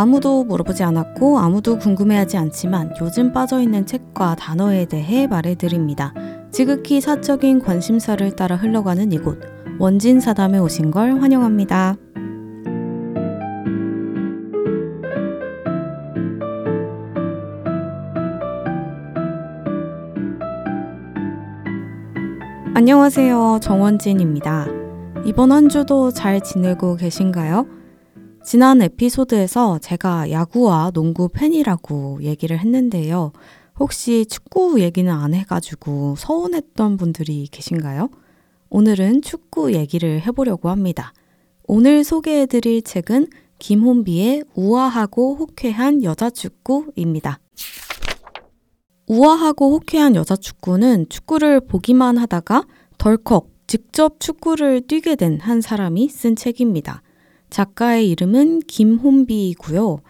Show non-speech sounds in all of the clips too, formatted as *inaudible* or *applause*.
아무도 물어보지 않았고 아무도 궁금해하지 않지만 요즘 빠져있는 책과 단어에 대해 말해드립니다. 지극히 사적인 관심사를 따라 흘러가는 이곳 원진 사담에 오신 걸 환영합니다. 안녕하세요. 정원진입니다. 이번 한 주도 잘 지내고 계신가요? 지난 에피소드에서 제가 야구와 농구 팬이라고 얘기를 했는데요. 혹시 축구 얘기는 안 해가지고 서운했던 분들이 계신가요? 오늘은 축구 얘기를 해보려고 합니다. 오늘 소개해드릴 책은 김혼비의 우아하고 호쾌한 여자축구입니다. 우아하고 호쾌한 여자축구는 축구를 보기만 하다가 덜컥 직접 축구를 뛰게 된 한 사람이 쓴 책입니다. 작가의 이름은 김혼비이고요.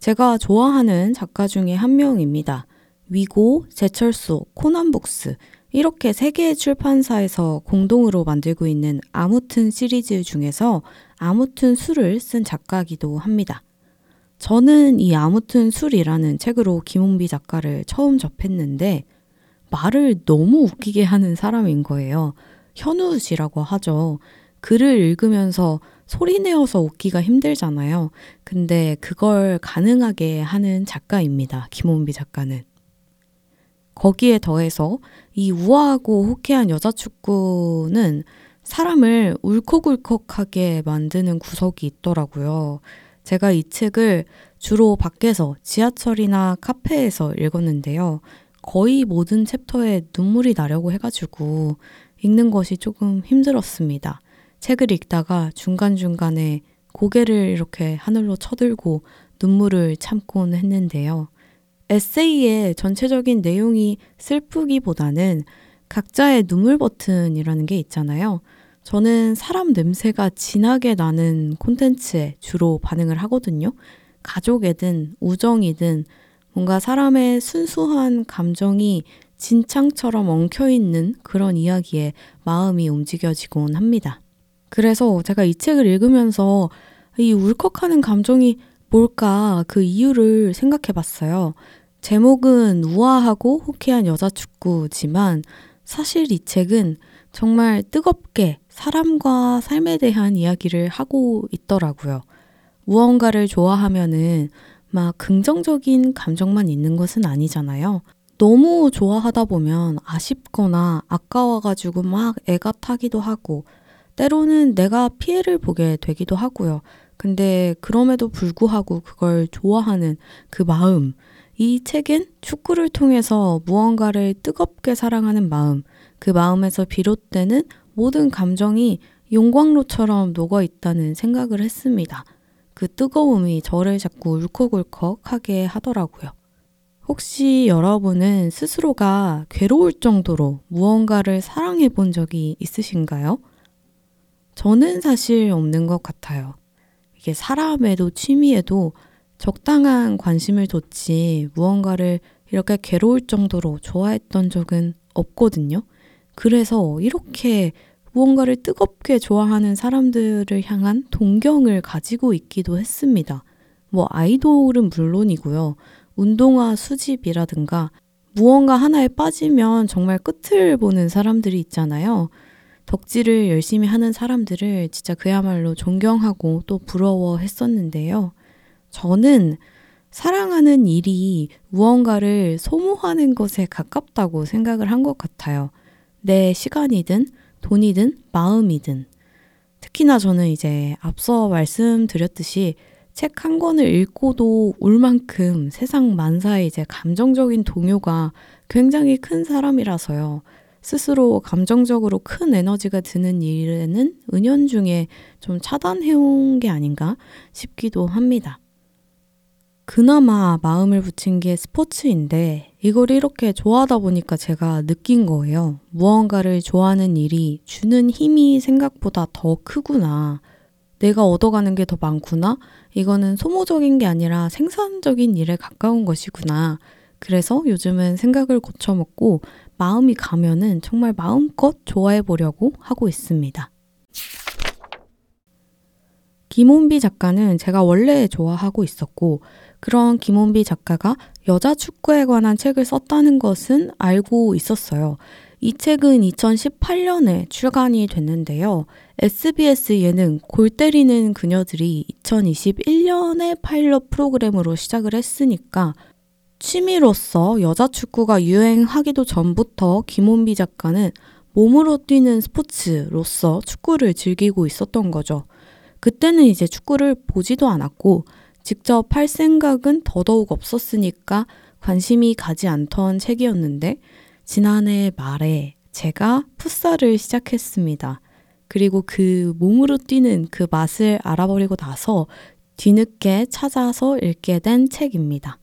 제가 좋아하는 작가 중에 한 명입니다. 위고, 제철소, 코난북스 이렇게 세 개의 출판사에서 공동으로 만들고 있는 아무튼 시리즈 중에서 아무튼 술을 쓴 작가기도 합니다. 저는 이 아무튼 술이라는 책으로 김홍비 작가를 처음 접했는데 말을 너무 웃기게 하는 사람인 거예요. 현우씨라고 하죠. 글을 읽으면서 소리 내어서 웃기가 힘들잖아요. 근데 그걸 가능하게 하는 작가입니다. 김원비 작가는. 거기에 더해서 이 우아하고 호쾌한 여자 축구는 사람을 울컥울컥하게 만드는 구석이 있더라고요. 제가 이 책을 주로 밖에서 지하철이나 카페에서 읽었는데요. 거의 모든 챕터에 눈물이 나려고 해가지고 읽는 것이 조금 힘들었습니다. 책을 읽다가 중간중간에 고개를 이렇게 하늘로 쳐들고 눈물을 참곤 했는데요. 에세이의 전체적인 내용이 슬프기보다는 각자의 눈물 버튼이라는 게 있잖아요. 저는 사람 냄새가 진하게 나는 콘텐츠에 주로 반응을 하거든요. 가족이든 우정이든 뭔가 사람의 순수한 감정이 진창처럼 엉켜있는 그런 이야기에 마음이 움직여지곤 합니다. 그래서 제가 이 책을 읽으면서 이 울컥하는 감정이 뭘까 그 이유를 생각해 봤어요. 제목은 우아하고 호쾌한 여자 축구지만 사실 이 책은 정말 뜨겁게 사람과 삶에 대한 이야기를 하고 있더라고요. 무언가를 좋아하면은 막 긍정적인 감정만 있는 것은 아니잖아요. 너무 좋아하다 보면 아쉽거나 아까워가지고 막 애가 타기도 하고 때로는 내가 피해를 보게 되기도 하고요. 근데 그럼에도 불구하고 그걸 좋아하는 그 마음, 이 책은 축구를 통해서 무언가를 뜨겁게 사랑하는 마음, 그 마음에서 비롯되는 모든 감정이 용광로처럼 녹아 있다는 생각을 했습니다. 그 뜨거움이 저를 자꾸 울컥울컥하게 하더라고요. 혹시 여러분은 스스로가 괴로울 정도로 무언가를 사랑해 본 적이 있으신가요? 저는 사실 없는 것 같아요. 이게 사람에도 취미에도 적당한 관심을 뒀지 무언가를 이렇게 괴로울 정도로 좋아했던 적은 없거든요. 그래서 이렇게 무언가를 뜨겁게 좋아하는 사람들을 향한 동경을 가지고 있기도 했습니다. 뭐 아이돌은 물론이고요. 운동화 수집이라든가 무언가 하나에 빠지면 정말 끝을 보는 사람들이 있잖아요. 덕질을 열심히 하는 사람들을 진짜 그야말로 존경하고 또 부러워했었는데요. 저는 사랑하는 일이 무언가를 소모하는 것에 가깝다고 생각을 한 것 같아요. 내 시간이든 돈이든 마음이든. 특히나 저는 이제 앞서 말씀드렸듯이 책 한 권을 읽고도 울 만큼 세상 만사에 이제 감정적인 동요가 굉장히 큰 사람이라서요. 스스로 감정적으로 큰 에너지가 드는 일에는 은연중에 좀 차단해온 게 아닌가 싶기도 합니다. 그나마 마음을 붙인 게 스포츠인데 이걸 이렇게 좋아하다 보니까 제가 느낀 거예요. 무언가를 좋아하는 일이 주는 힘이 생각보다 더 크구나. 내가 얻어가는 게 더 많구나. 이거는 소모적인 게 아니라 생산적인 일에 가까운 것이구나. 그래서 요즘은 생각을 고쳐먹고 마음이 가면은 정말 마음껏 좋아해 보려고 하고 있습니다. 김원비 작가는 제가 원래 좋아하고 있었고 그런 김원비 작가가 여자 축구에 관한 책을 썼다는 것은 알고 있었어요. 이 책은 2018년에 출간이 됐는데요. SBS 예능 골 때리는 그녀들이 2021년에 파일럿 프로그램으로 시작을 했으니까 취미로서 여자 축구가 유행하기도 전부터 김원비 작가는 몸으로 뛰는 스포츠로서 축구를 즐기고 있었던 거죠. 그때는 이제 축구를 보지도 않았고 직접 할 생각은 더더욱 없었으니까 관심이 가지 않던 책이었는데 지난해 말에 제가 풋살을 시작했습니다. 그리고 그 몸으로 뛰는 그 맛을 알아버리고 나서 뒤늦게 찾아서 읽게 된 책입니다.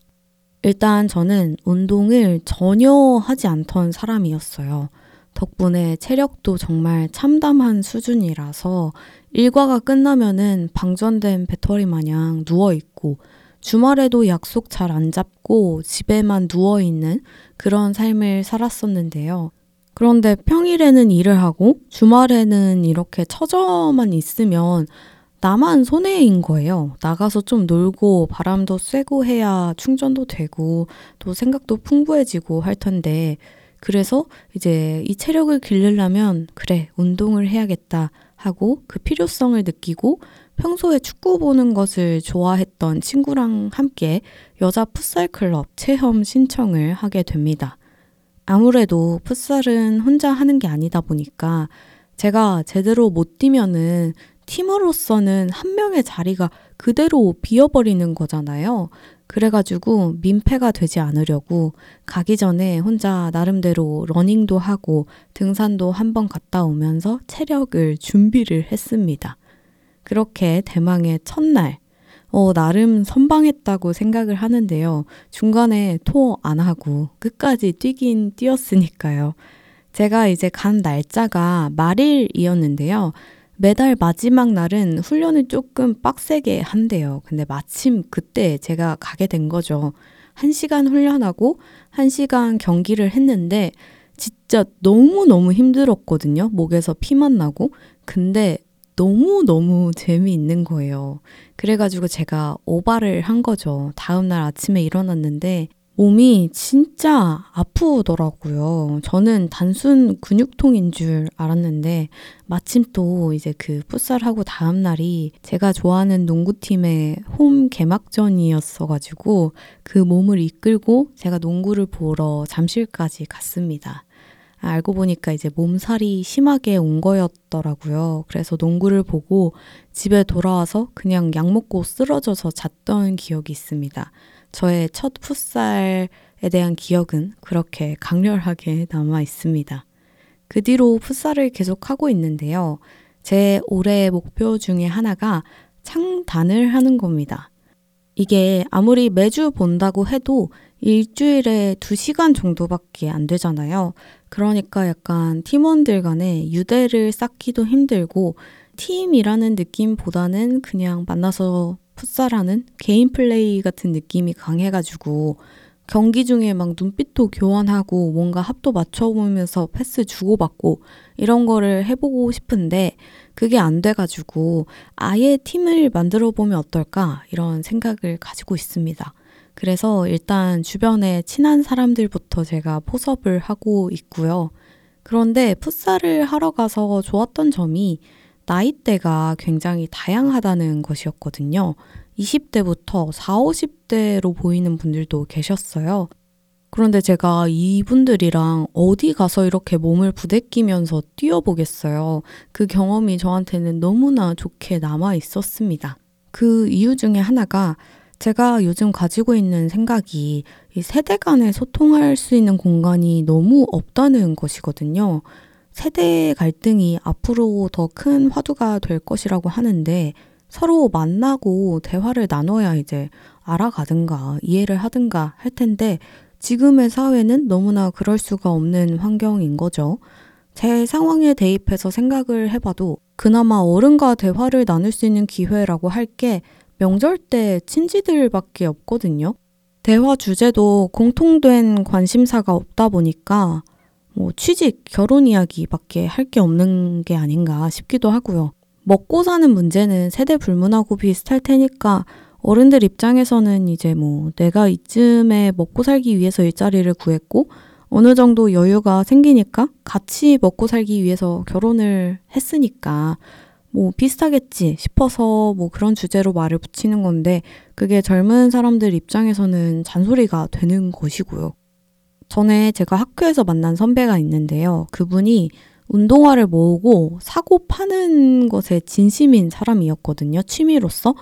일단 저는 운동을 전혀 하지 않던 사람이었어요. 덕분에 체력도 정말 참담한 수준이라서 일과가 끝나면은 방전된 배터리 마냥 누워있고 주말에도 약속 잘 안 잡고 집에만 누워있는 그런 삶을 살았었는데요. 그런데 평일에는 일을 하고 주말에는 이렇게 처져만 있으면 나만 손해인 거예요. 나가서 좀 놀고 바람도 쐬고 해야 충전도 되고 또 생각도 풍부해지고 할 텐데 그래서 이제 이 체력을 기르려면 그래 운동을 해야겠다 하고 그 필요성을 느끼고 평소에 축구 보는 것을 좋아했던 친구랑 함께 여자 풋살 클럽 체험 신청을 하게 됩니다. 아무래도 풋살은 혼자 하는 게 아니다 보니까 제가 제대로 못 뛰면은 팀으로서는 한 명의 자리가 그대로 비어버리는 거잖아요. 그래가지고 민폐가 되지 않으려고 가기 전에 혼자 나름대로 러닝도 하고 등산도 한번 갔다 오면서 체력을 준비를 했습니다. 그렇게 대망의 첫날, 어, 나름 선방했다고 생각을 하는데요. 중간에 토 안 하고 끝까지 뛰긴 뛰었으니까요. 제가 이제 간 날짜가 말일이었는데요. 매달 마지막 날은 훈련을 조금 빡세게 한대요. 근데 마침 그때 제가 가게 된 거죠. 한 시간 훈련하고 한 시간 경기를 했는데 진짜 너무너무 힘들었거든요. 목에서 피만 나고. 근데 너무너무 재미있는 거예요. 그래가지고 제가 오바를 한 거죠. 다음날 아침에 일어났는데 몸이 진짜 아프더라고요. 저는 단순 근육통인 줄 알았는데 마침 또 이제 그 풋살하고 다음 날이 제가 좋아하는 농구팀의 홈 개막전이었어가지고 그 몸을 이끌고 제가 농구를 보러 잠실까지 갔습니다. 알고 보니까 이제 몸살이 심하게 온 거였더라고요. 그래서 농구를 보고 집에 돌아와서 그냥 약 먹고 쓰러져서 잤던 기억이 있습니다. 저의 첫 풋살에 대한 기억은 그렇게 강렬하게 남아 있습니다. 그 뒤로 풋살을 계속하고 있는데요. 제 올해의 목표 중에 하나가 창단을 하는 겁니다. 이게 아무리 매주 본다고 해도 일주일에 2시간 정도밖에 안 되잖아요. 그러니까 약간 팀원들 간에 유대를 쌓기도 힘들고 팀이라는 느낌보다는 그냥 만나서 풋살하는 개인 플레이 같은 느낌이 강해가지고 경기 중에 막 눈빛도 교환하고 뭔가 합도 맞춰보면서 패스 주고받고 이런 거를 해보고 싶은데 그게 안 돼가지고 아예 팀을 만들어 보면 어떨까 이런 생각을 가지고 있습니다. 그래서 일단 주변에 친한 사람들부터 제가 포섭을 하고 있고요. 그런데 풋살을 하러 가서 좋았던 점이 나이대가 굉장히 다양하다는 것이었거든요. 20대부터 40, 50대로 보이는 분들도 계셨어요. 그런데 제가 이분들이랑 어디 가서 이렇게 몸을 부대끼면서 뛰어보겠어요. 그 경험이 저한테는 너무나 좋게 남아 있었습니다. 그 이유 중에 하나가 제가 요즘 가지고 있는 생각이 이 세대 간에 소통할 수 있는 공간이 너무 없다는 것이거든요. 세대 갈등이 앞으로 더 큰 화두가 될 것이라고 하는데 서로 만나고 대화를 나눠야 이제 알아가든가 이해를 하든가 할 텐데 지금의 사회는 너무나 그럴 수가 없는 환경인 거죠. 제 상황에 대입해서 생각을 해봐도 그나마 어른과 대화를 나눌 수 있는 기회라고 할 게 명절 때 친지들밖에 없거든요. 대화 주제도 공통된 관심사가 없다 보니까 뭐 취직, 결혼 이야기밖에 할 게 없는 게 아닌가 싶기도 하고요. 먹고 사는 문제는 세대 불문하고 비슷할 테니까 어른들 입장에서는 이제 뭐 내가 이쯤에 먹고 살기 위해서 일자리를 구했고 어느 정도 여유가 생기니까 같이 먹고 살기 위해서 결혼을 했으니까 뭐 비슷하겠지 싶어서 뭐 그런 주제로 말을 붙이는 건데 그게 젊은 사람들 입장에서는 잔소리가 되는 것이고요. 전에 제가 학교에서 만난 선배가 있는데요. 그분이 운동화를 모으고 사고 파는 것에 진심인 사람이었거든요. 취미로서.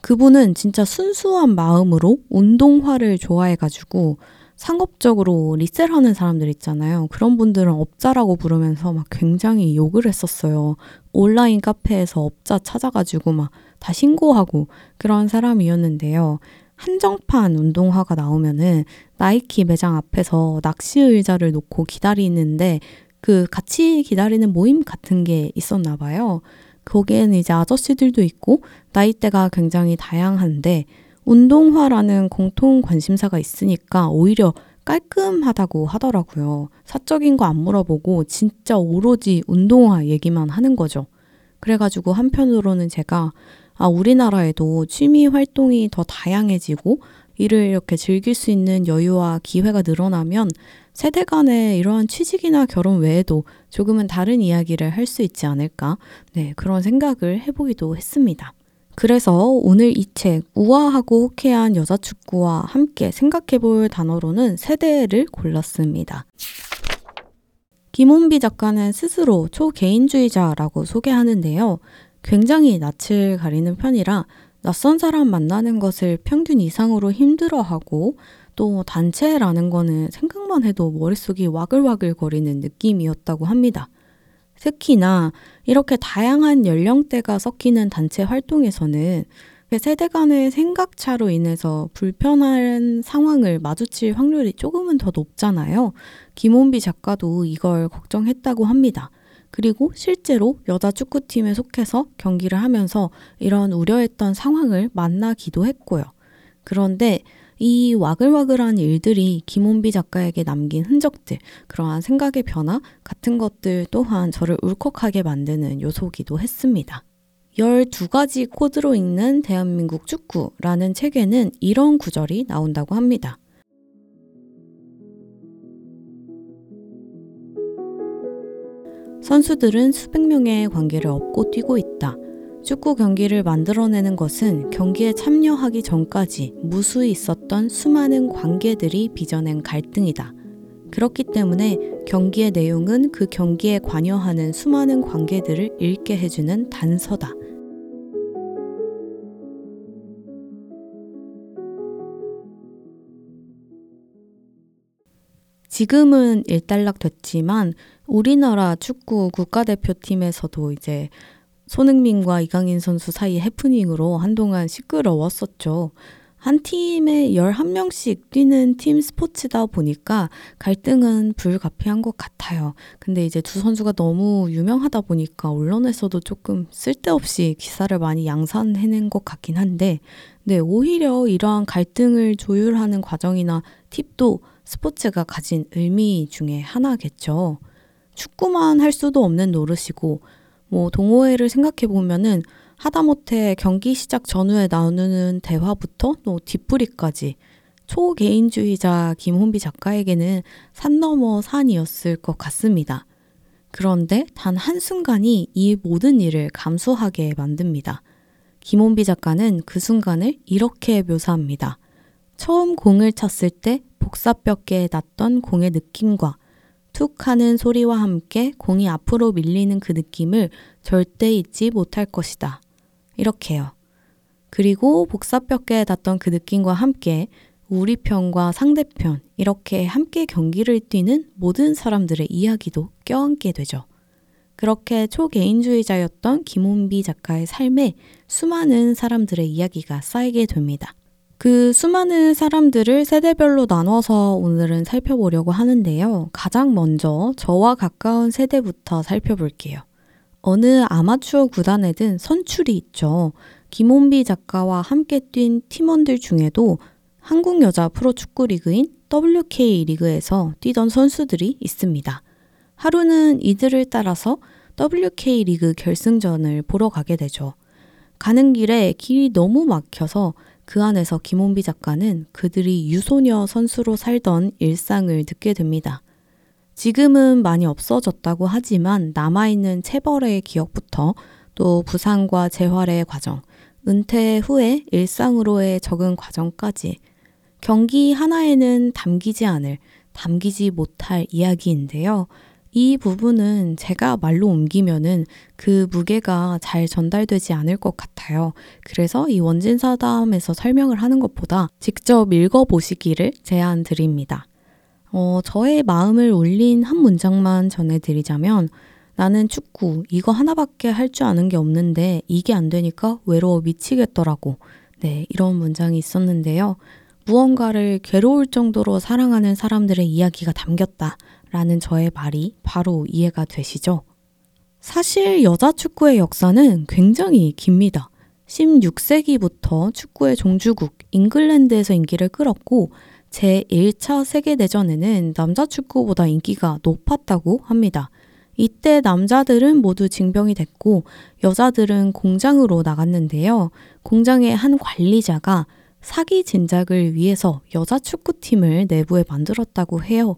그분은 진짜 순수한 마음으로 운동화를 좋아해가지고 상업적으로 리셀하는 사람들 있잖아요. 그런 분들은 업자라고 부르면서 막 굉장히 욕을 했었어요. 온라인 카페에서 업자 찾아가지고 막 다 신고하고 그런 사람이었는데요. 한정판 운동화가 나오면은 나이키 매장 앞에서 낚시 의자를 놓고 기다리는데 그 같이 기다리는 모임 같은 게 있었나 봐요. 거기에는 이제 아저씨들도 있고 나이대가 굉장히 다양한데 운동화라는 공통 관심사가 있으니까 오히려 깔끔하다고 하더라고요. 사적인 거 안 물어보고 진짜 오로지 운동화 얘기만 하는 거죠. 그래가지고 한편으로는 제가 아, 우리나라에도 취미 활동이 더 다양해지고 이를 이렇게 즐길 수 있는 여유와 기회가 늘어나면 세대 간의 이러한 취직이나 결혼 외에도 조금은 다른 이야기를 할 수 있지 않을까? 네, 그런 생각을 해보기도 했습니다. 그래서 오늘 이 책, 우아하고 호쾌한 여자 축구와 함께 생각해 볼 단어로는 세대를 골랐습니다. 김원비 작가는 스스로 초개인주의자라고 소개하는데요. 굉장히 낯을 가리는 편이라 낯선 사람 만나는 것을 평균 이상으로 힘들어하고 또 단체라는 거는 생각만 해도 머릿속이 와글와글 거리는 느낌이었다고 합니다. 특히나 이렇게 다양한 연령대가 섞이는 단체 활동에서는 세대 간의 생각차로 인해서 불편한 상황을 마주칠 확률이 조금은 더 높잖아요. 김원비 작가도 이걸 걱정했다고 합니다. 그리고 실제로 여자 축구팀에 속해서 경기를 하면서 이런 우려했던 상황을 만나기도 했고요. 그런데 이 와글와글한 일들이 김원비 작가에게 남긴 흔적들, 그러한 생각의 변화 같은 것들 또한 저를 울컥하게 만드는 요소기도 했습니다. 12가지 코드로 읽는 대한민국 축구라는 책에는 이런 구절이 나온다고 합니다. 선수들은 수백 명의 관계를 업고 뛰고 있다. 축구 경기를 만들어내는 것은 경기에 참여하기 전까지 무수히 있었던 수많은 관계들이 빚어낸 갈등이다. 그렇기 때문에 경기의 내용은 그 경기에 관여하는 수많은 관계들을 읽게 해주는 단서다. 지금은 일단락 됐지만 우리나라 축구 국가대표팀에서도 이제 손흥민과 이강인 선수 사이 해프닝으로 한동안 시끄러웠었죠. 한 팀에 11명씩 뛰는 팀 스포츠다 보니까 갈등은 불가피한 것 같아요. 근데 이제 두 선수가 너무 유명하다 보니까 언론에서도 조금 쓸데없이 기사를 많이 양산해낸 것 같긴 한데, 네, 오히려 이러한 갈등을 조율하는 과정이나 팁도 스포츠가 가진 의미 중에 하나겠죠. 축구만 할 수도 없는 노릇이고 뭐 동호회를 생각해 보면은 하다못해 경기 시작 전후에 나누는 대화부터 또 뒷부리까지 초개인주의자 김혼비 작가에게는 산 넘어 산이었을 것 같습니다. 그런데 단 한순간이 이 모든 일을 감수하게 만듭니다. 김혼비 작가는 그 순간을 이렇게 묘사합니다. 처음 공을 쳤을 때 복사뼈께 났던 공의 느낌과 툭 하는 소리와 함께 공이 앞으로 밀리는 그 느낌을 절대 잊지 못할 것이다. 이렇게요. 그리고 복사뼈께 닿던 그 느낌과 함께 우리 편과 상대편, 이렇게 함께 경기를 뛰는 모든 사람들의 이야기도 껴안게 되죠. 그렇게 초개인주의자였던 김원비 작가의 삶에 수많은 사람들의 이야기가 쌓이게 됩니다. 그 수많은 사람들을 세대별로 나눠서 오늘은 살펴보려고 하는데요. 가장 먼저 저와 가까운 세대부터 살펴볼게요. 어느 아마추어 구단에든 선출이 있죠. 김원비 작가와 함께 뛴 팀원들 중에도 한국 여자 프로축구 리그인 WK 리그에서 뛰던 선수들이 있습니다. 하루는 이들을 따라서 WK 리그 결승전을 보러 가게 되죠. 가는 길에 길이 너무 막혀서 그 안에서 김원비 작가는 그들이 유소녀 선수로 살던 일상을 듣게 됩니다. 지금은 많이 없어졌다고 하지만 남아있는 체벌의 기억부터 또 부상과 재활의 과정, 은퇴 후에 일상으로의 적응 과정까지 경기 하나에는 담기지 않을, 담기지 못할 이야기인데요. 이 부분은 제가 말로 옮기면은 그 무게가 잘 전달되지 않을 것 같아요. 그래서 이 원진사담에서 설명을 하는 것보다 직접 읽어보시기를 제안 드립니다. 어, 저의 마음을 울린 한 문장만 전해드리자면 나는 축구 이거 하나밖에 할 줄 아는 게 없는데 이게 안 되니까 외로워 미치겠더라고. 네, 이런 문장이 있었는데요. 무언가를 괴로울 정도로 사랑하는 사람들의 이야기가 담겼다. 라는 저의 말이 바로 이해가 되시죠? 사실 여자 축구의 역사는 굉장히 깁니다. 16세기부터 축구의 종주국 잉글랜드에서 인기를 끌었고 제1차 세계대전에는 남자 축구보다 인기가 높았다고 합니다. 이때 남자들은 모두 징병이 됐고 여자들은 공장으로 나갔는데요. 공장의 한 관리자가 사기 진작을 위해서 여자 축구팀을 내부에 만들었다고 해요.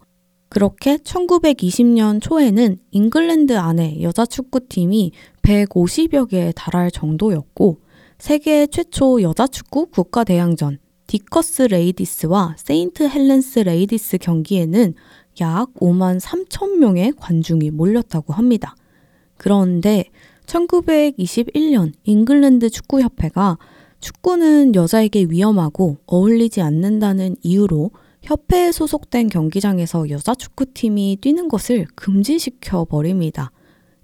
그렇게 1920년 초에는 잉글랜드 안에 여자 축구팀이 150여 개에 달할 정도였고 세계 최초 여자 축구 국가 대항전 디커스 레이디스와 세인트 헬렌스 레이디스 경기에는 약 5만 3천 명의 관중이 몰렸다고 합니다. 그런데 1921년 잉글랜드 축구협회가 축구는 여자에게 위험하고 어울리지 않는다는 이유로 협회에 소속된 경기장에서 여자 축구팀이 뛰는 것을 금지시켜 버립니다.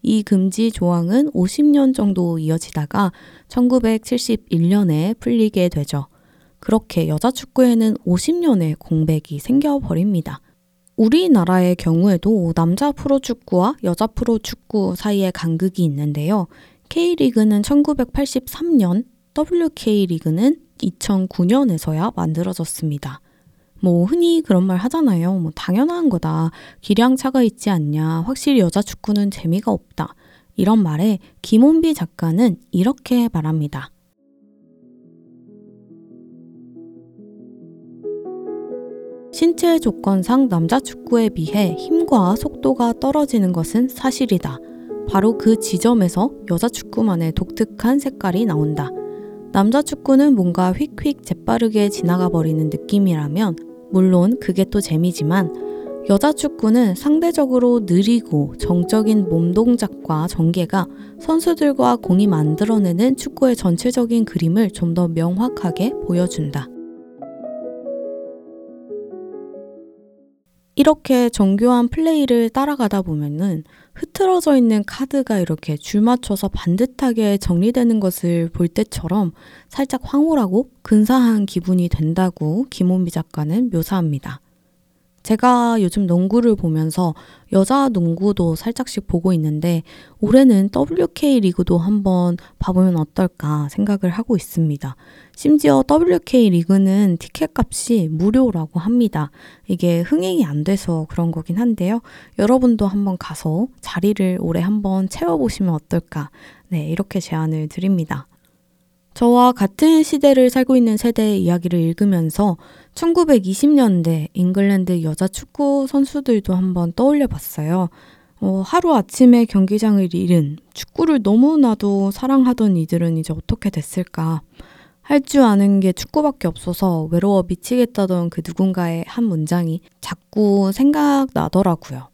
이 금지 조항은 50년 정도 이어지다가 1971년에 풀리게 되죠. 그렇게 여자 축구에는 50년의 공백이 생겨버립니다. 우리나라의 경우에도 남자 프로축구와 여자 프로축구 사이에 간극이 있는데요. K리그는 1983년, WK리그는 2009년에서야 만들어졌습니다. 뭐 흔히 그런 말 하잖아요. 뭐 당연한 거다. 기량차가 있지 않냐. 확실히 여자 축구는 재미가 없다. 이런 말에 김원비 작가는 이렇게 말합니다. 신체 조건상 남자 축구에 비해 힘과 속도가 떨어지는 것은 사실이다. 바로 그 지점에서 여자 축구만의 독특한 색깔이 나온다. 남자 축구는 뭔가 휙휙 재빠르게 지나가 버리는 느낌이라면, 물론 그게 또 재미지만, 여자 축구는 상대적으로 느리고 정적인 몸 동작과 전개가 선수들과 공이 만들어내는 축구의 전체적인 그림을 좀 더 명확하게 보여준다. 이렇게 정교한 플레이를 따라가다 보면은 흐트러져 있는 카드가 이렇게 줄 맞춰서 반듯하게 정리되는 것을 볼 때처럼 살짝 황홀하고 근사한 기분이 된다고 김원미 작가는 묘사합니다. 제가 요즘 농구를 보면서 여자 농구도 살짝씩 보고 있는데 올해는 WK 리그도 한번 봐보면 어떨까 생각을 하고 있습니다. 심지어 WK 리그는 티켓 값이 무료라고 합니다. 이게 흥행이 안 돼서 그런 거긴 한데요. 여러분도 한번 가서 자리를 올해 한번 채워보시면 어떨까. 네, 이렇게 제안을 드립니다. 저와 같은 시대를 살고 있는 세대의 이야기를 읽으면서 1920년대 잉글랜드 여자 축구 선수들도 한번 떠올려 봤어요. 어, 하루 아침에 경기장을 잃은 축구를 너무나도 사랑하던 이들은 이제 어떻게 됐을까? 할 줄 아는 게 축구밖에 없어서 외로워 미치겠다던 그 누군가의 한 문장이 자꾸 생각나더라고요.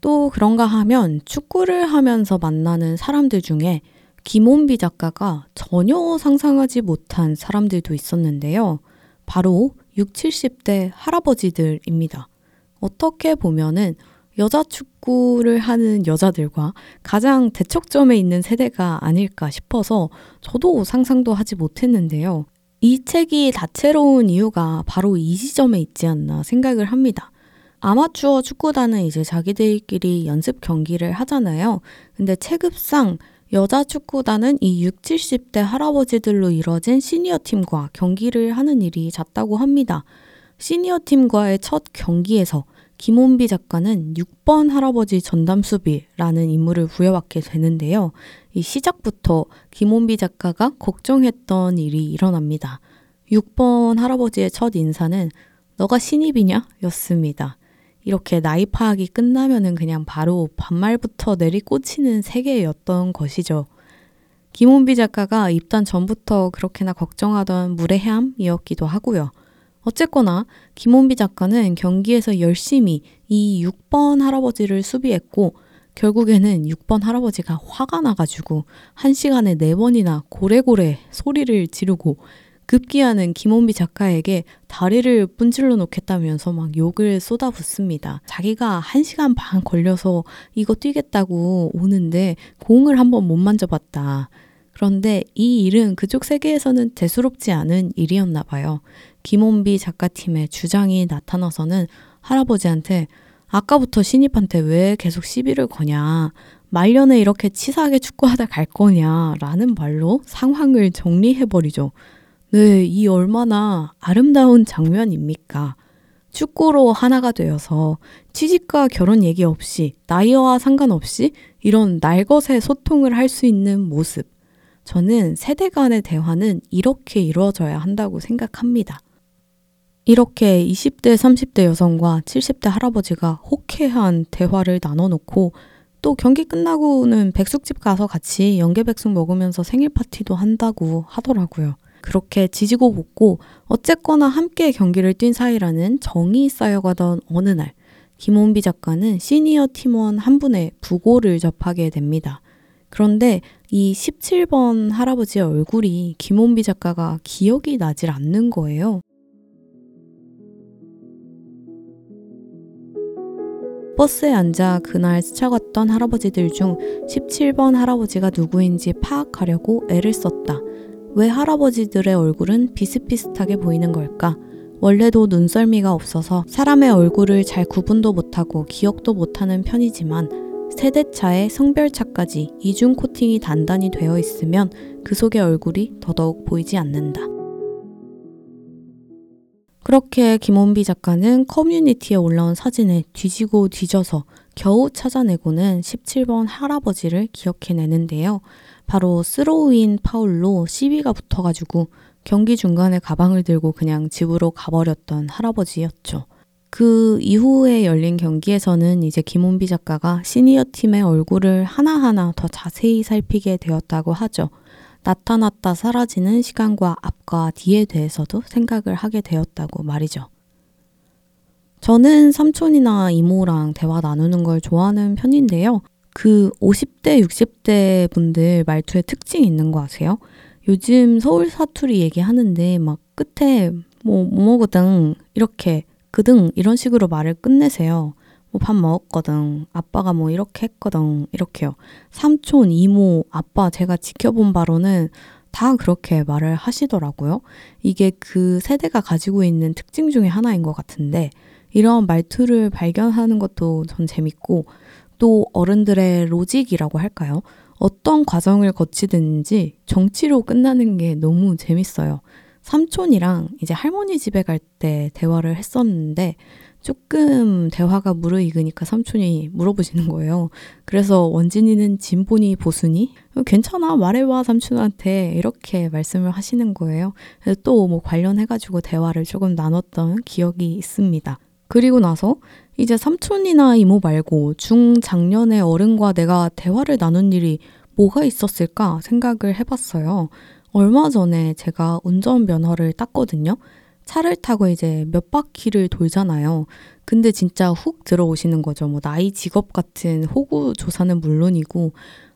또 그런가 하면 축구를 하면서 만나는 사람들 중에 김원비 작가가 전혀 상상하지 못한 사람들도 있었는데요. 바로 6, 70대 할아버지들입니다. 어떻게 보면은 여자 축구를 하는 여자들과 가장 대척점에 있는 세대가 아닐까 싶어서 저도 상상도 하지 못했는데요. 이 책이 다채로운 이유가 바로 이 지점에 있지 않나 생각을 합니다. 아마추어 축구단은 이제 자기들끼리 연습 경기를 하잖아요. 근데 체급상 여자 축구단은 이 6, 70대 할아버지들로 이뤄진 시니어 팀과 경기를 하는 일이 잦다고 합니다. 시니어 팀과의 첫 경기에서 김원비 작가는 6번 할아버지 전담수비라는 인물을 부여받게 되는데요. 이 시작부터 김원비 작가가 걱정했던 일이 일어납니다. 6번 할아버지의 첫 인사는 너가 신입이냐? 였습니다. 이렇게 나이 파악이 끝나면은 그냥 바로 반말부터 내리꽂히는 세계였던 것이죠. 김원비 작가가 입단 전부터 그렇게나 걱정하던 무례함이었기도 하고요. 어쨌거나 김원비 작가는 경기에서 열심히 이 6번 할아버지를 수비했고 결국에는 6번 할아버지가 화가 나가지고 한 시간에 네 번이나 고래고래 소리를 지르고 급기야는 김원비 작가에게 다리를 분질러 놓겠다면서 막 욕을 쏟아붓습니다. 자기가 한 시간 반 걸려서 이거 뛰겠다고 오는데 공을 한번 못 만져봤다. 그런데 이 일은 그쪽 세계에서는 대수롭지 않은 일이었나 봐요. 김원비 작가팀의 주장이 나타나서는 할아버지한테 아까부터 신입한테 왜 계속 시비를 거냐. 말년에 이렇게 치사하게 축구하다 갈 거냐. 라는 말로 상황을 정리해버리죠. 네, 이 얼마나 아름다운 장면입니까? 축구로 하나가 되어서 취직과 결혼 얘기 없이 나이와 상관없이 이런 날것의 소통을 할 수 있는 모습. 저는 세대 간의 대화는 이렇게 이루어져야 한다고 생각합니다. 이렇게 20대, 30대 여성과 70대 할아버지가 호쾌한 대화를 나눠놓고 또 경기 끝나고는 백숙집 가서 같이 연계백숙 먹으면서 생일 파티도 한다고 하더라고요. 그렇게 지지고 볶고 어쨌거나 함께 경기를 뛴 사이라는 정이 쌓여가던 어느 날 김원비 작가는 시니어 팀원 한 분의 부고를 접하게 됩니다. 그런데 이 17번 할아버지의 얼굴이 김원비 작가가 기억이 나질 않는 거예요. 버스에 앉아 그날 스쳐갔던 할아버지들 중 17번 할아버지가 누구인지 파악하려고 애를 썼다. 왜 할아버지들의 얼굴은 비슷비슷하게 보이는 걸까? 원래도 눈썰미가 없어서 사람의 얼굴을 잘 구분도 못하고 기억도 못하는 편이지만 세대차에 성별차까지 이중 코팅이 단단히 되어 있으면 그 속의 얼굴이 더더욱 보이지 않는다. 그렇게 김혼비 작가는 커뮤니티에 올라온 사진을 뒤지고 뒤져서 겨우 찾아내고는 17번 할아버지를 기억해내는데요. 바로 스로우인 파울로 시비가 붙어가지고 경기 중간에 가방을 들고 그냥 집으로 가버렸던 할아버지였죠. 그 이후에 열린 경기에서는 이제 김혼비 작가가 시니어 팀의 얼굴을 하나하나 더 자세히 살피게 되었다고 하죠. 나타났다 사라지는 시간과 앞과 뒤에 대해서도 생각을 하게 되었다고 말이죠. 저는 삼촌이나 이모랑 대화 나누는 걸 좋아하는 편인데요. 그 50대, 60대 분들 말투에 특징이 있는 거 아세요? 요즘 서울 사투리 얘기하는데 막 끝에 뭐, 뭐 먹거든 이렇게 그등 이런 식으로 말을 끝내세요. 뭐 밥 먹었거든. 아빠가 뭐 이렇게 했거든. 이렇게요. 삼촌, 이모, 아빠 제가 지켜본 바로는 다 그렇게 말을 하시더라고요. 이게 그 세대가 가지고 있는 특징 중에 하나인 것 같은데 이런 말투를 발견하는 것도 전 재밌고 또 어른들의 로직이라고 할까요? 어떤 과정을 거치든지 정치로 끝나는 게 너무 재밌어요. 삼촌이랑 이제 할머니 집에 갈 때 대화를 했었는데 조금 대화가 무르익으니까 삼촌이 물어보시는 거예요. 그래서 원진이는 진보니 보수니? 괜찮아 말해봐 삼촌한테 이렇게 말씀을 하시는 거예요. 또 뭐 관련해가지고 대화를 조금 나눴던 기억이 있습니다. 그리고 나서 이제 삼촌이나 이모 말고 중장년의 어른과 내가 대화를 나눈 일이 뭐가 있었을까 생각을 해봤어요. 얼마 전에 제가 운전면허를 땄거든요. 차를 타고 이제 몇 바퀴를 돌잖아요. 근데 진짜 훅 들어오시는 거죠. 뭐 나이 직업 같은 호구 조사는 물론이고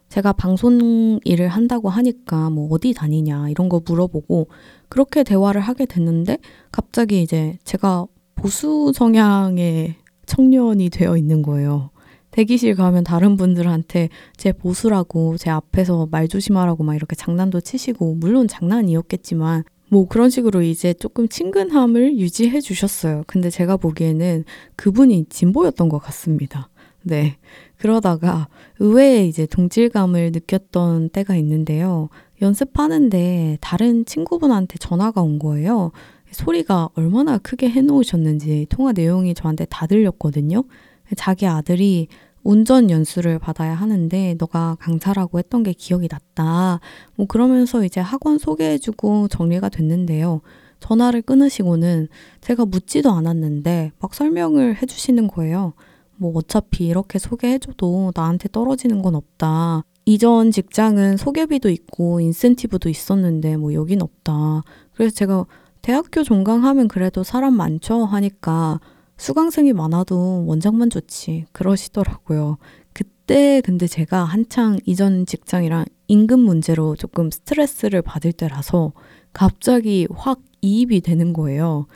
제가 방송 일을 한다고 하니까 뭐 어디 다니냐 이런 거 물어보고 그렇게 대화를 하게 됐는데 갑자기 이제 제가 보수 성향의 청년이 되어 있는 거예요. 대기실 가면 다른 분들한테 제 보수라고 제 앞에서 말 조심하라고 막 이렇게 장난도 치시고 물론 장난이었겠지만 뭐 그런 식으로 이제 조금 친근함을 유지해 주셨어요. 근데 제가 보기에는 그분이 진보였던 것 같습니다. 네. 그러다가 의외에 이제 동질감을 느꼈던 때가 있는데요. 연습하는데 다른 친구분한테 전화가 온 거예요. 소리가 얼마나 크게 해놓으셨는지 통화 내용이 저한테 다 들렸거든요. 자기 아들이 운전 연수를 받아야 하는데 너가 강사라고 했던 게 기억이 났다. 뭐 그러면서 이제 학원 소개해주고 정리가 됐는데요. 전화를 끊으시고는 제가 묻지도 않았는데 막 설명을 해주시는 거예요. 뭐 어차피 이렇게 소개해줘도 나한테 떨어지는 건 없다. 이전 직장은 소개비도 있고 인센티브도 있었는데 뭐 여긴 없다. 그래서 제가 대학교 종강하면 그래도 사람 많죠 하니까 수강생이 많아도 원장만 좋지 그러시더라고요. 그때 근데 제가 한창 이전 직장이랑 임금 문제로 조금 스트레스를 받을 때라서 갑자기 확 이입이 되는 거예요.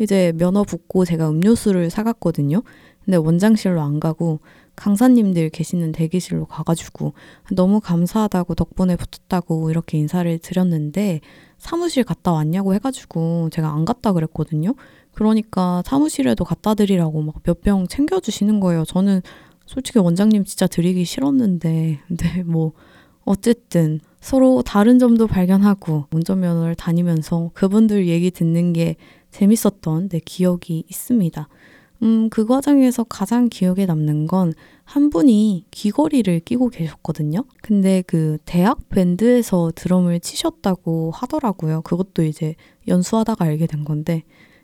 이제 면허 붙고 제가 음료수를 사갔거든요. 근데 원장실로 안 가고 강사님들 계시는 대기실로 가가지고 너무 감사하다고 덕분에 붙었다고 이렇게 인사를 드렸는데 사무실 갔다 왔냐고 해가지고 제가 안 갔다 그랬거든요. 그러니까 사무실에도 갖다 드리라고 막 몇 병 챙겨주시는 거예요. 저는 솔직히 원장님 진짜 드리기 싫었는데, *laughs* 근데 뭐, 어쨌든 서로 다른 점도 발견하고 운전면허를 다니면서 그분들 얘기 듣는 게 재밌었던 내 기억이 있습니다. 음, 그 과정에서 가장 기억에 남는 건 한 분이 귀걸이를 끼고 계셨거든요. 근데 그 대학 밴드에서 드럼을 치셨다고 하더라고요. 그것도 이제 연수하다가 알게 된 건데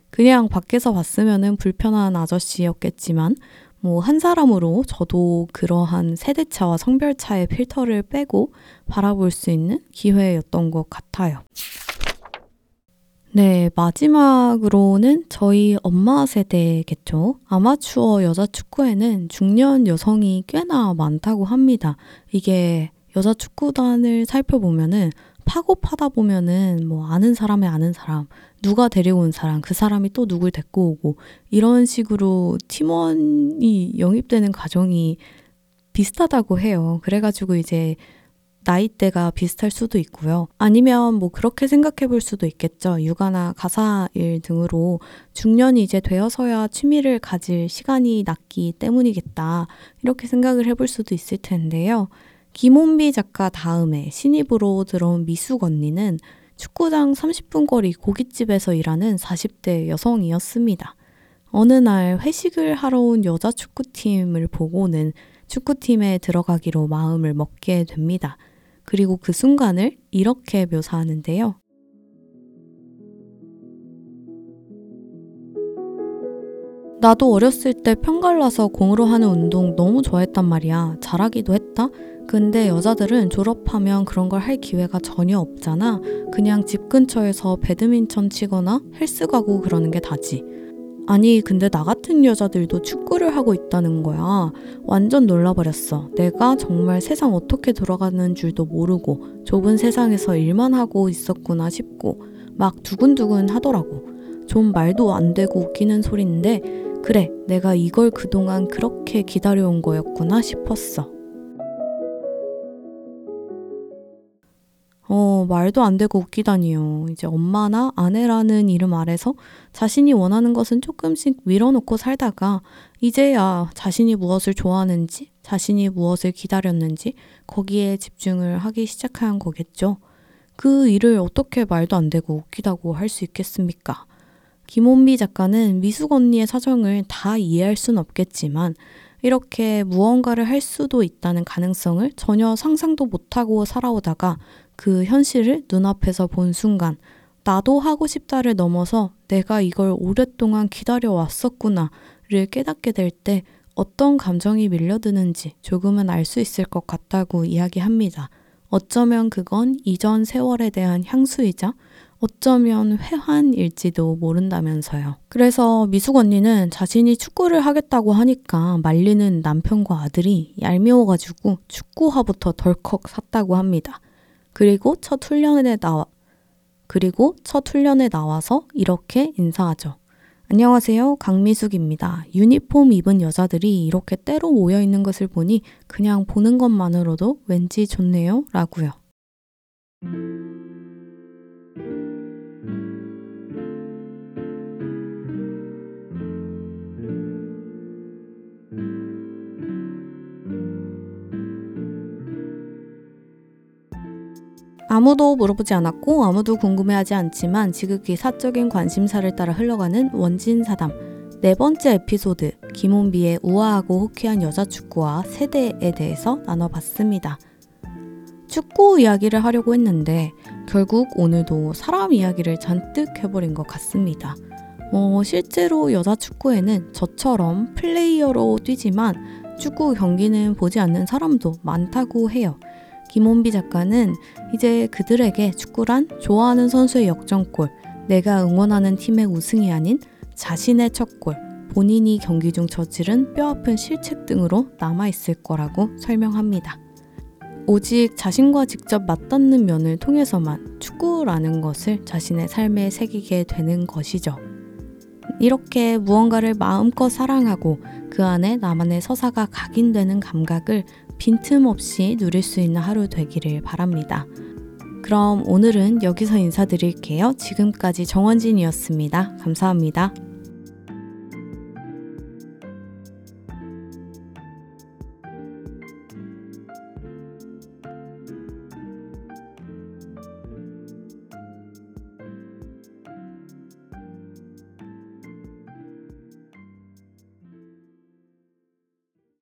그냥 밖에서 봤으면은 불편한 아저씨였겠지만 뭐 한 사람으로 저도 그러한 세대차와 성별차의 필터를 빼고 바라볼 수 있는 기회였던 것 같아요. 네, 마지막으로는 저희 엄마 세대겠죠. 아마추어 여자 축구에는 중년 여성이 꽤나 많다고 합니다. 이게 여자 축구단을 살펴보면은 파고 파다 보면은 뭐 아는 사람의 아는 사람, 누가 데려온 사람, 그 사람이 또 누굴 데리고 오고 이런 식으로 팀원이 영입되는 과정이 비슷하다고 해요. 그래가지고 이제 나이대가 비슷할 수도 있고요. 아니면 뭐 그렇게 생각해 볼 수도 있겠죠. 육아나 가사 일 등으로 중년이 이제 되어서야 취미를 가질 시간이 낮기 때문이겠다. 이렇게 생각을 해볼 수도 있을 텐데요. 김원비 작가 다음에 신입으로 들어온 미숙 언니는 축구장 30분 거리 고깃집에서 일하는 40대 여성이었습니다. 어느 날 회식을 하러 온 여자 축구팀을 보고는 축구팀에 들어가기로 마음을 먹게 됩니다. 그리고 그 순간을 이렇게 묘사하는데요. 나도 어렸을 때 편갈라서 공으로 하는 운동 너무 좋아했단 말이야. 잘하기도 했다. 근데 여자들은 졸업하면 그런 걸 할 기회가 전혀 없잖아. 그냥 집 근처에서 배드민턴 치거나 헬스 가고 그러는 게 다지. 아니, 근데 나 같은 여자들도 축구를 하고 있다는 거야. 완전 놀라버렸어. 내가 정말 세상 어떻게 돌아가는 줄도 모르고 좁은 세상에서 일만 하고 있었구나 싶고 막 두근두근 하더라고. 좀 말도 안 되고 웃기는 소리인데, 그래, 내가 이걸 그동안 그렇게 기다려온 거였구나 싶었어. 어, 말도 안 되고 웃기다니요. 이제 엄마나 아내라는 이름 아래서 자신이 원하는 것은 조금씩 밀어놓고 살다가 이제야 자신이 무엇을 좋아하는지, 자신이 무엇을 기다렸는지 거기에 집중을 하기 시작한 거겠죠. 그 일을 어떻게 말도 안 되고 웃기다고 할 수 있겠습니까? 김원비 작가는 미숙 언니의 사정을 다 이해할 순 없겠지만 이렇게 무언가를 할 수도 있다는 가능성을 전혀 상상도 못하고 살아오다가 그 현실을 눈앞에서 본 순간 나도 하고 싶다를 넘어서 내가 이걸 오랫동안 기다려왔었구나를 깨닫게 될 때 어떤 감정이 밀려드는지 조금은 알 수 있을 것 같다고 이야기합니다. 어쩌면 그건 이전 세월에 대한 향수이자 어쩌면 회환일지도 모른다면서요. 그래서 미숙 언니는 자신이 축구를 하겠다고 하니까 말리는 남편과 아들이 얄미워가지고 축구화부터 덜컥 샀다고 합니다. 그리고 첫 훈련에 나와 그리고 첫 훈련에 나와서 이렇게 인사하죠. 안녕하세요. 강미숙입니다. 유니폼 입은 여자들이 이렇게 때로 모여 있는 것을 보니 그냥 보는 것만으로도 왠지 좋네요. 라고요. 아무도 물어보지 않았고 아무도 궁금해하지 않지만 지극히 사적인 관심사를 따라 흘러가는 원진 사담. 네 번째 에피소드 김혼비의 우아하고 호쾌한 여자 축구와 세대에 대해서 나눠봤습니다. 축구 이야기를 하려고 했는데 결국 오늘도 사람 이야기를 잔뜩 해버린 것 같습니다. 어, 실제로 여자 축구에는 저처럼 플레이어로 뛰지만 축구 경기는 보지 않는 사람도 많다고 해요. 김원비 작가는 이제 그들에게 축구란 좋아하는 선수의 역전골, 내가 응원하는 팀의 우승이 아닌 자신의 첫 골, 본인이 경기 중 저지른 뼈아픈 실책 등으로 남아있을 거라고 설명합니다. 오직 자신과 직접 맞닿는 면을 통해서만 축구라는 것을 자신의 삶에 새기게 되는 것이죠. 이렇게 무언가를 마음껏 사랑하고 그 안에 나만의 서사가 각인되는 감각을 빈틈없이 누릴 수 있는 하루 되기를 바랍니다. 그럼 오늘은 여기서 인사드릴게요. 지금까지 정원진이었습니다. 감사합니다.